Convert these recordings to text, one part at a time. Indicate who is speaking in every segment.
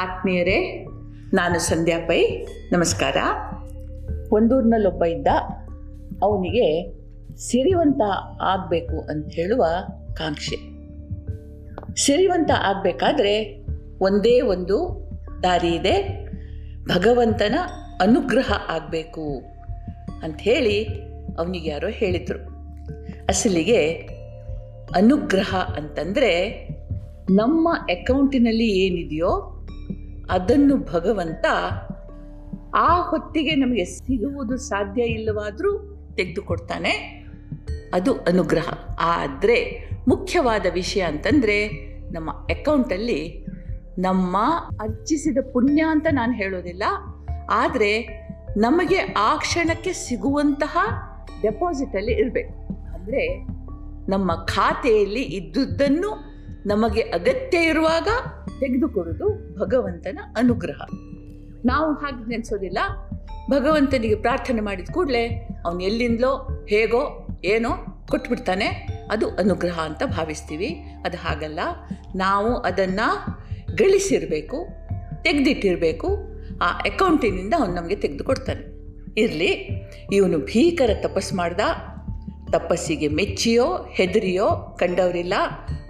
Speaker 1: ಆತ್ಮೀಯರೇ, ನಾನು ಸಂಧ್ಯಾ ಪೈ. ನಮಸ್ಕಾರ. ಒಂದೂರಿನಲ್ಲೊಬ್ಬ ಇದ್ದ. ಅವನಿಗೆ ಸಿರಿವಂತ ಆಗಬೇಕು ಅಂತ ಹೇಳುವ ಕಾಂಕ್ಷೆ. ಸಿರಿವಂತ ಆಗಬೇಕಾದ್ರೆ ಒಂದೇ ಒಂದು ದಾರಿ ಇದೆ. ಭಗವಂತನ ಅನುಗ್ರಹ ಆಗಬೇಕು ಅಂಥೇಳಿ ಅವನಿಗೆ ಯಾರೋ ಹೇಳಿದರು. ಅಸಲಿಗೆ ಅನುಗ್ರಹ ಅಂತಂದರೆ ನಮ್ಮ ಅಕೌಂಟಿನಲ್ಲಿ ಏನಿದೆಯೋ ಅದನ್ನು ಭಗವಂತ ಆ ಹೊತ್ತಿಗೆ ನಮಗೆ ಸಿಗುವುದು ಸಾಧ್ಯ ಇಲ್ಲವಾದರೂ ತೆಗೆದುಕೊಡ್ತಾನೆ. ಅದು ಅನುಗ್ರಹ. ಆದರೆ ಮುಖ್ಯವಾದ ವಿಷಯ ಅಂತಂದರೆ ನಮ್ಮ ಅಕೌಂಟಲ್ಲಿ ನಮ್ಮ ಅರ್ಜಿಸಿದ ಪುಣ್ಯ ಅಂತ ನಾನು ಹೇಳೋದಿಲ್ಲ. ಆದರೆ ನಮಗೆ ಆ ಕ್ಷಣಕ್ಕೆ ಸಿಗುವಂತಹ ಡೆಪಾಸಿಟಲ್ಲಿ ಇರಬೇಕು. ಅಂದರೆ ನಮ್ಮ ಖಾತೆಯಲ್ಲಿ ಇದ್ದುದನ್ನು ನಮಗೆ ಅಗತ್ಯ ಇರುವಾಗ ತೆಗೆದುಕೊಡೋದು ಭಗವಂತನ ಅನುಗ್ರಹ. ನಾವು ಹಾಗೆ ನೆನೆಸೋದಿಲ್ಲ. ಭಗವಂತನಿಗೆ ಪ್ರಾರ್ಥನೆ ಮಾಡಿದ ಕೂಡಲೇ ಅವನು ಎಲ್ಲಿಂದಲೋ ಹೇಗೋ ಏನೋ ಕೊಟ್ಬಿಡ್ತಾನೆ. ಅದು ಅನುಗ್ರಹ ಅಂತ ಭಾವಿಸ್ತೀವಿ. ಅದು ಹಾಗಲ್ಲ. ನಾವು ಅದನ್ನು ಗಳಿಸಿರಬೇಕು, ತೆಗೆದಿಟ್ಟಿರಬೇಕು. ಆ ಅಕೌಂಟಿನಿಂದ ಅವನು ನಮಗೆ ತೆಗೆದುಕೊಡ್ತಾನೆ. ಇರಲಿ. ಇವನು ಭೀಕರ ತಪಸ್ ಮಾಡ್ದ. ತಪಸ್ಸಿಗೆ ಮೆಚ್ಚಿಯೋ, ಹೆದರಿಯೋ ಕಂಡವರಿಲ್ಲ.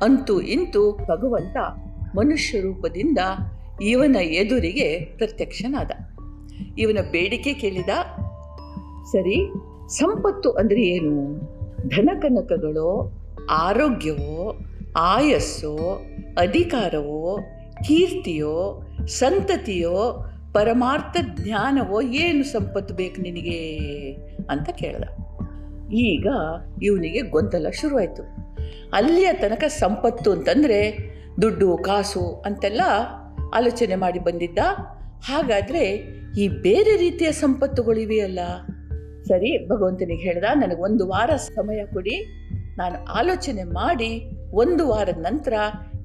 Speaker 1: ಅಂತೂ ಇಂತೂ ಭಗವಂತ ಮನುಷ್ಯ ರೂಪದಿಂದ ಇವನ ಎದುರಿಗೆ ಪ್ರತ್ಯಕ್ಷನಾದ. ಇವನ ಬೇಡಿಕೆ ಕೇಳಿದ, ಸರಿ, ಸಂಪತ್ತು ಅಂದರೆ ಏನು? ಧನಕನಕಗಳೋ, ಆರೋಗ್ಯವೋ, ಆಯಸ್ಸೋ, ಅಧಿಕಾರವೋ, ಕೀರ್ತಿಯೋ, ಸಂತತಿಯೋ, ಪರಮಾರ್ಥ ಜ್ಞಾನವೋ ಏನು ಸಂಪತ್ತು ಬೇಕು ನಿನಗೆ? ಅಂತ ಕೇಳಿದ. ಈಗ ಇವನಿಗೆ ಗೊಂದಲ ಶುರುವಾಯಿತು. ಅಲ್ಲಿಯ ತನಕ ಸಂಪತ್ತು ಅಂತಂದರೆ ದುಡ್ಡು, ಕಾಸು ಅಂತೆಲ್ಲ ಆಲೋಚನೆ ಮಾಡಿ ಬಂದಿದ್ದ. ಹಾಗಾದರೆ ಈ ಬೇರೆ ರೀತಿಯ ಸಂಪತ್ತುಗಳಿವೆಯಲ್ಲ ಸರಿ, ಭಗವಂತನಿಗೆ ಹೇಳ್ದ, ನನಗೆ ಒಂದು ವಾರ ಸಮಯ ಕೊಡಿ. ನಾನು ಆಲೋಚನೆ ಮಾಡಿ ಒಂದು ವಾರದ ನಂತರ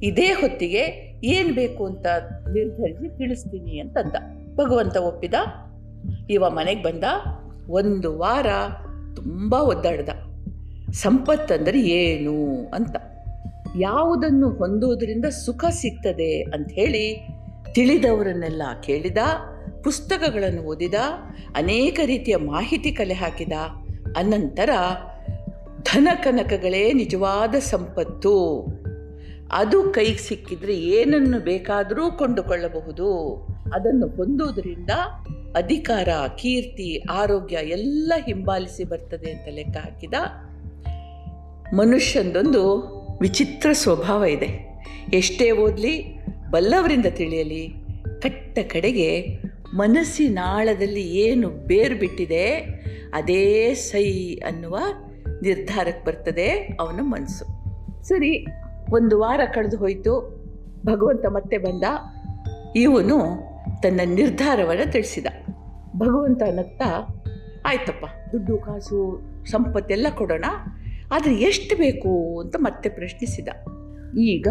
Speaker 1: ಇದೇ ಹೊತ್ತಿಗೆ ಏನು ಬೇಕು ಅಂತ ನಿರ್ಧರಿಸಿ ತಿಳಿಸ್ತೀನಿ ಅಂತಂದ. ಭಗವಂತ ಒಪ್ಪಿದ. ಇವ ಮನೆಗೆ ಬಂದ. ಒಂದು ವಾರ ತುಂಬ ಒದ್ದಾಡ್ದ. ಸಂಪತ್ತಂದರೆ ಏನು? ಅಂತ. ಯಾವುದನ್ನು ಹೊಂದುವುದರಿಂದ ಸುಖ ಸಿಗ್ತದೆ ಅಂತ ಹೇಳಿ ತಿಳಿದವರನ್ನೆಲ್ಲ ಕೇಳಿದ, ಪುಸ್ತಕಗಳನ್ನು ಓದಿದ, ಅನೇಕ ರೀತಿಯ ಮಾಹಿತಿ ಕಲೆ ಹಾಕಿದ, ಅನಂತರ ಧನಕನಕಗಳೇ ನಿಜವಾದ ಸಂಪತ್ತು. ಅದು ಕೈಗೆ ಸಿಕ್ಕಿದ್ರೆ ಏನನ್ನು ಬೇಕಾದರೂ ಕೊಂಡುಕೊಳ್ಳಬಹುದು. ಅದನ್ನು ಹೊಂದುವುದರಿಂದ ಅಧಿಕಾರ, ಕೀರ್ತಿ, ಆರೋಗ್ಯ ಎಲ್ಲ ಹಿಂಬಾಲಿಸಿ ಬರ್ತದೆ ಅಂತ ಲೆಕ್ಕ ಹಾಕಿದ ಮನುಷ್ಯಂದೊಂದು ವಿಚಿತ್ರ ಸ್ವಭಾವ ಇದೆ. ಎಷ್ಟೇ ಓದಲಿ, ಬಲ್ಲವರಿಂದ ತಿಳಿಯಲಿ, ಕಟ್ಟ ಕಡೆಗೆ ಮನಸ್ಸಿನಾಳದಲ್ಲಿ ಏನು ಬೇರು ಬಿಟ್ಟಿದೆ ಅದೇ ಸೈ ಅನ್ನುವ ನಿರ್ಧಾರಕ್ಕೆ ಬರ್ತದೆ ಅವನ ಮನಸ್ಸು. ಸರಿ, ಒಂದು ವಾರ ಕಳೆದು ಹೋಯಿತು. ಭಗವಂತ ಮತ್ತೆ ಬಂದ. ಇವನು ತನ್ನ ನಿರ್ಧಾರವನ್ನು ತಿಳಿಸಿದ. ಭಗವಂತ ನಗ್ತಾ, ಆಯ್ತಪ್ಪ, ದುಡ್ಡು, ಕಾಸು, ಸಂಪತ್ತೆಲ್ಲ ಕೊಡೋಣ. ಆದರೆ ಎಷ್ಟು ಬೇಕು ಅಂತ ಮತ್ತೆ ಪ್ರಶ್ನಿಸಿದ. ಈಗ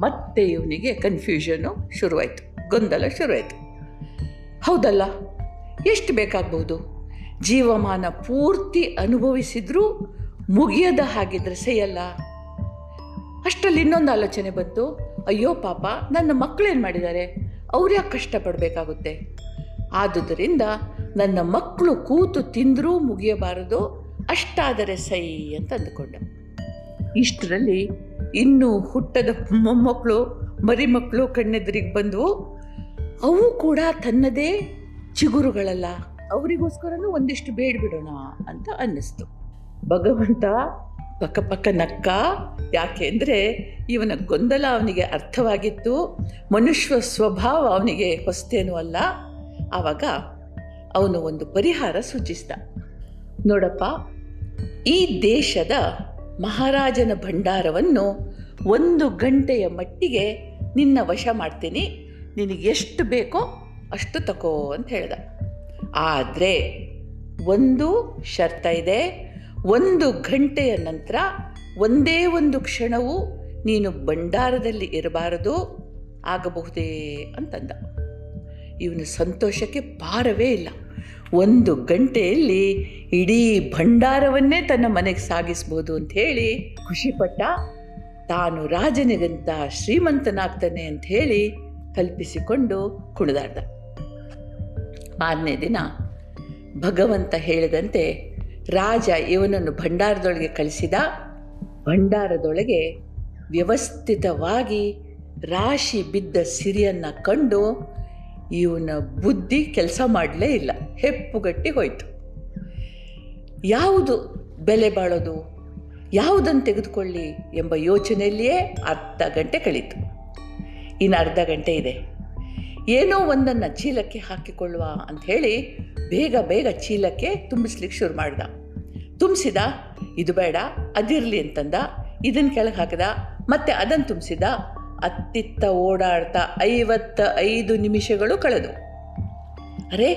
Speaker 1: ಮತ್ತೆ ಇವನಿಗೆ ಕನ್ಫ್ಯೂಷನು ಶುರುವಾಯಿತು, ಗೊಂದಲ ಶುರುವಾಯಿತು. ಹೌದಲ್ಲ, ಎಷ್ಟು ಬೇಕಾಗ್ಬೋದು? ಜೀವಮಾನ ಪೂರ್ತಿ ಅನುಭವಿಸಿದ್ರೂ ಮುಗಿಯದ ಹಾಗಿದ್ರೆ ಸೈಯಲ್ಲ ಅಷ್ಟರಲ್ಲಿ ಇನ್ನೊಂದು ಆಲೋಚನೆ ಬಂತು, ಅಯ್ಯೋ ಪಾಪ, ನನ್ನ ಮಕ್ಕಳೇನು ಮಾಡಿದ್ದಾರೆ? ಅವ್ರು ಯಾಕೆ ಕಷ್ಟಪಡಬೇಕಾಗುತ್ತೆ? ಆದುದರಿಂದ ನನ್ನ ಮಕ್ಕಳು ಕೂತು ತಿಂದರೂ ಮುಗಿಯಬಾರದು ಅಷ್ಟಾದರೆ ಸೈ ಅಂತ ಅಂದುಕೊಂಡ. ಇಷ್ಟರಲ್ಲಿ ಇನ್ನೂ ಹುಟ್ಟದ ಮೊಮ್ಮಕ್ಕಳು ಮರಿಮಕ್ಕಳು ಕಣ್ಣೆದುರಿಗೆ ಬಂದವು ಅವು ಕೂಡ ತನ್ನದೇ ಚಿಗುರುಗಳಲ್ಲ, ಅವರಿಗೋಸ್ಕರನೂ ಒಂದಿಷ್ಟು ಬೇಡ್ಬಿಡೋಣ ಅಂತ ಅನ್ನಿಸ್ತು. ಭಗವಂತ ಪಕ್ಕ ಪಕ್ಕ ನಕ್ಕ, ಯಾಕೆ ಅಂದರೆ ಇವನ ಗೊಂದಲ ಅವನಿಗೆ ಅರ್ಥವಾಗಿತ್ತು, ಮನುಷ್ಯ ಸ್ವಭಾವ ಅವನಿಗೆ ಹೊಸ್ತೇನೂ ಅಲ್ಲ. ಆವಾಗ ಅವನು ಒಂದು ಪರಿಹಾರ ಸೂಚಿಸಿದ. ನೋಡಪ್ಪ ಈ ದೇಶದ ಮಹಾರಾಜನ ಭಂಡಾರವನ್ನು ಒಂದು ಗಂಟೆಯ ಮಟ್ಟಿಗೆ ನಿನ್ನ ವಶ ಮಾಡ್ತೀನಿ. ನಿನಗೆಷ್ಟು ಬೇಕೋ ಅಷ್ಟು ತಕೋ ಅಂತ ಹೇಳ್ದ. ಆದರೆ ಒಂದು ಶರ್ತ ಇದೆ. ಒಂದು ಗಂಟೆಯ ನಂತರ ಒಂದೇ ಒಂದು ಕ್ಷಣವೂ ನೀನು ಭಂಡಾರದಲ್ಲಿ ಇರಬಾರದು, ಆಗಬಹುದೇ ಅಂತಂದ. ಇವನು ಸಂತೋಷಕ್ಕೆ ಪಾರವೇ ಇಲ್ಲ. ಒಂದು ಗಂಟೆಯಲ್ಲಿ ಇಡೀ ಭಂಡಾರವನ್ನೇ ತನ್ನ ಮನೆಗೆ ಸಾಗಿಸ್ಬೋದು ಅಂತ ಹೇಳಿ ಖುಷಿಪಟ್ಟ ತಾನು ರಾಜನಿಗಂತ ಶ್ರೀಮಂತನಾಗ್ತಾನೆ ಅಂತ ಹೇಳಿ ಕಲ್ಪಿಸಿಕೊಂಡು ಕುಣಿದಾಡ್ದ. ಮಾರನೇ ದಿನ ಭಗವಂತ ಹೇಳಿದಂತೆ ರಾಜ ಇವನನ್ನು ಭಂಡಾರದೊಳಗೆ ಕಳಿಸಿದ. ಭಂಡಾರದೊಳಗೆ ವ್ಯವಸ್ಥಿತವಾಗಿ ರಾಶಿ ಬಿದ್ದ ಸಿರಿಯನ್ನು ಕಂಡು ಇವನ ಬುದ್ಧಿ ಕೆಲಸ ಮಾಡಲೇ ಇಲ್ಲ. ಹೆಪ್ಪುಗಟ್ಟಿ ಹೋಯಿತು. ಯಾವುದು ಬೆಲೆ ಬಾಳೋದು? ಯಾವುದನ್ನು ತೆಗೆದುಕೊಳ್ಳಿ ಎಂಬ ಯೋಚನೆಯಲ್ಲಿಯೇ ಅರ್ಧ ಗಂಟೆ ಕಳೀತು. ಇನ್ನು ಅರ್ಧ ಗಂಟೆ ಇದೆ. ಏನೋ ಒಂದನ್ನು ಚೀಲಕ್ಕೆ ಹಾಕಿಕೊಳ್ಳುವ ಅಂತ ಹೇಳಿ ಬೇಗ ಬೇಗ ಚೀಲಕ್ಕೆ ತುಂಬಿಸ್ಲಿಕ್ಕೆ ಶುರು ಮಾಡ್ದ. ತುಂಬಿಸಿದ, ಇದು ಬೇಡ, ಅದಿರಲಿ ಅಂತಂದ. ಇದನ್ನು ಕೆಳಗೆ ಹಾಕಿದ, ಮತ್ತೆ ಅದನ್ನು ತುಂಬಿಸಿದ ಅತ್ತಿತ್ತ ಓಡಾಡ್ತಾ ಐವತ್ತ ಐದು ನಿಮಿಷಗಳು ಕಳೆದು. ಅರೆ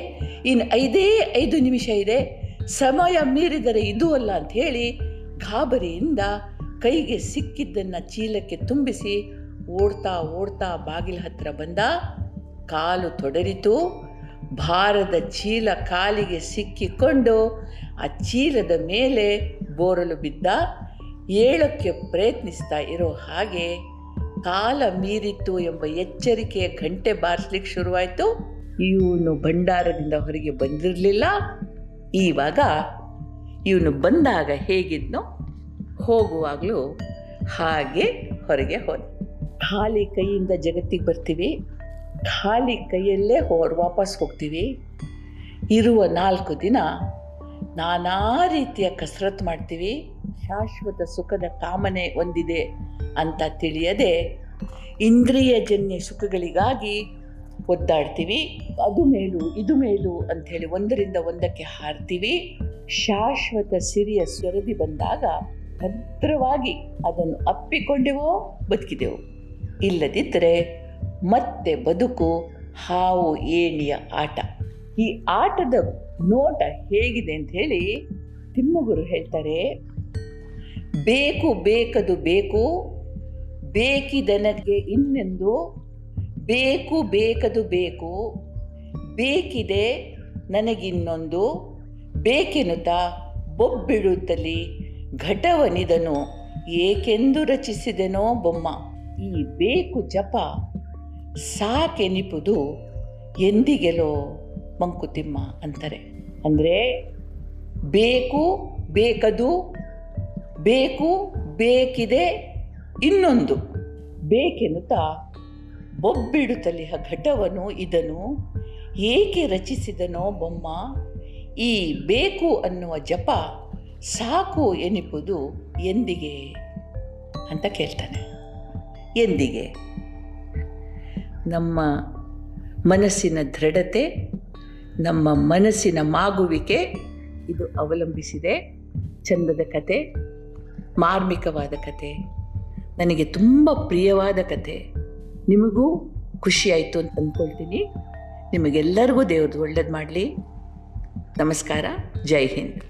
Speaker 1: ಇನ್ನು ಐದೇ ಐದು ನಿಮಿಷ ಇದೆ. ಸಮಯ ಮೀರಿದರೆ ಇದು ಅಲ್ಲ ಅಂತ ಹೇಳಿ ಗಾಬರಿಯಿಂದ ಕೈಗೆ ಸಿಕ್ಕಿದ್ದನ್ನು ಚೀಲಕ್ಕೆ ತುಂಬಿಸಿ ಓಡ್ತಾ ಓಡ್ತಾ ಬಾಗಿಲ ಹತ್ರ ಬಂದ. ಕಾಲು ತೊಡರಿತು. ಭಾರದ ಚೀಲ ಕಾಲಿಗೆ ಸಿಕ್ಕಿಕೊಂಡು ಆ ಚೀಲದ ಮೇಲೆ ಬೋರಲು ಬಿದ್ದ. ಏಳಕ್ಕೆ ಪ್ರಯತ್ನಿಸ್ತಾ ಇರೋ ಹಾಗೆ ಕಾಲ ಮೀರಿತ್ತು ಎಂಬ ಎಚ್ಚರಿಕೆಯ ಗಂಟೆ ಬಾರಿಸ್ಲಿಕ್ಕೆ ಶುರುವಾಯಿತು. ಇವನು ಭಂಡಾರದಿಂದ ಹೊರಗೆ ಬಂದಿರಲಿಲ್ಲ. ಈವಾಗ ಇವನು ಬಂದಾಗ ಹೇಗಿದ್ನೋ ಹೋಗುವಾಗಲೂ ಹಾಗೆ ಹೊರಗೆ ಹೋದ. ಖಾಲಿ ಕೈಯಿಂದ ಜಗತ್ತಿಗೆ ಬರ್ತೀವಿ. ಖಾಲಿ ಕೈಯಲ್ಲೇ ಹೊರ ವಾಪಸ್ ಹೋಗ್ತೀವಿ. ಇರುವ ನಾಲ್ಕು ದಿನ ನಾನಾ ರೀತಿಯ ಕಸರತ್ತು ಮಾಡ್ತೀವಿ. ಶಾಶ್ವತ ಸುಖದ ಕಾಮನೆ ಹೊಂದಿದೆ ಅಂತ ತಿಳಿಯದೆ ಇಂದ್ರಿಯಜನ್ಯ ಸುಖಗಳಿಗಾಗಿ ಒದ್ದಾಡ್ತೀವಿ. ಅದು ಮೇಲು, ಇದು ಮೇಲು ಅಂಥೇಳಿ ಒಂದರಿಂದ ಒಂದಕ್ಕೆ ಹಾರ್ತೀವಿ. ಶಾಶ್ವತ ಸಿರಿಯ ಸ್ವರದಿ ಬಂದಾಗ ಭದ್ರವಾಗಿ ಅದನ್ನು ಅಪ್ಪಿಕೊಂಡೆವೋ, ಬದುಕಿದೆವು. ಇಲ್ಲದಿದ್ದರೆ ಮತ್ತೆ ಬದುಕು ಹಾವು ಏಣಿಯ ಆಟ. ಈ ಆಟದ ನೋಟ ಹೇಗಿದೆ ಅಂತ ಹೇಳಿ ತಿಮ್ಮಗುರು ಹೇಳ್ತಾರೆ ಬೇಕು, ಬೇಕದು ಬೇಕು ಬೇಕಿದನಗೆ ಇನ್ನೆಂದು? ಬೇಕು, ಬೇಕದು ಬೇಕು, ಬೇಕಿದೆ ನನಗಿನ್ನೊಂದು, ಬೇಕೆನ್ನುತ್ತಾ? ಬೊಬ್ಬಿಡುತ್ತಲಿ ಘಟವನಿದನು. ಏಕೆಂದು ರಚಿಸಿದೆನೋ ಬೊಮ್ಮ? ಈ ಬೇಕು ಜಪ ಸಾಕೆನಿಪುದು ಎಂದಿಗೆಲೋ ಮಂಕುತಿಮ್ಮ ಅಂತಾರೆ. ಅಂದರೆ ಬೇಕು, ಬೇಕದು ಬೇಕು, ಬೇಕಿದೆ, ಇನ್ನೊಂದು. ಬೇಕೆನ್ನುತ್ತಾ? ಬೊಬ್ಬಿಡುತ್ತಲಿಹ ಘಟವನು ಇದನು. ಏಕೆ ರಚಿಸಿದನೋ ಬೊಮ್ಮ? ಈ ಬೇಕು ಅನ್ನುವ ಜಪ ಸಾಕು ಎನಿಪುದು ಎಂದಿಗೆ? ಅಂತ ಕೇಳ್ತಾನೆ. ಎಂದಿಗೆ? ನಮ್ಮ ಮನಸ್ಸಿನ ದೃಢತೆ, ನಮ್ಮ ಮನಸ್ಸಿನ ಮಾಗುವಿಕೆ, ಇದು ಅವಲಂಬಿಸಿದೆ. ಚಂದದ ಕತೆ. ಮಾರ್ಮಿಕವಾದ ಕತೆ. ನನಗೆ ತುಂಬ ಪ್ರಿಯವಾದ ಕತೆ. ನಿಮಗೂ ಖುಷಿಯಾಯಿತು ಅಂತ ಅಂದ್ಕೊಳ್ತೀನಿ ನಿಮಗೆಲ್ಲರಿಗೂ ದೇವ್ರದ್ದು ಒಳ್ಳೇದು ಮಾಡಲಿ. ನಮಸ್ಕಾರ. ಜೈ ಹಿಂದ್.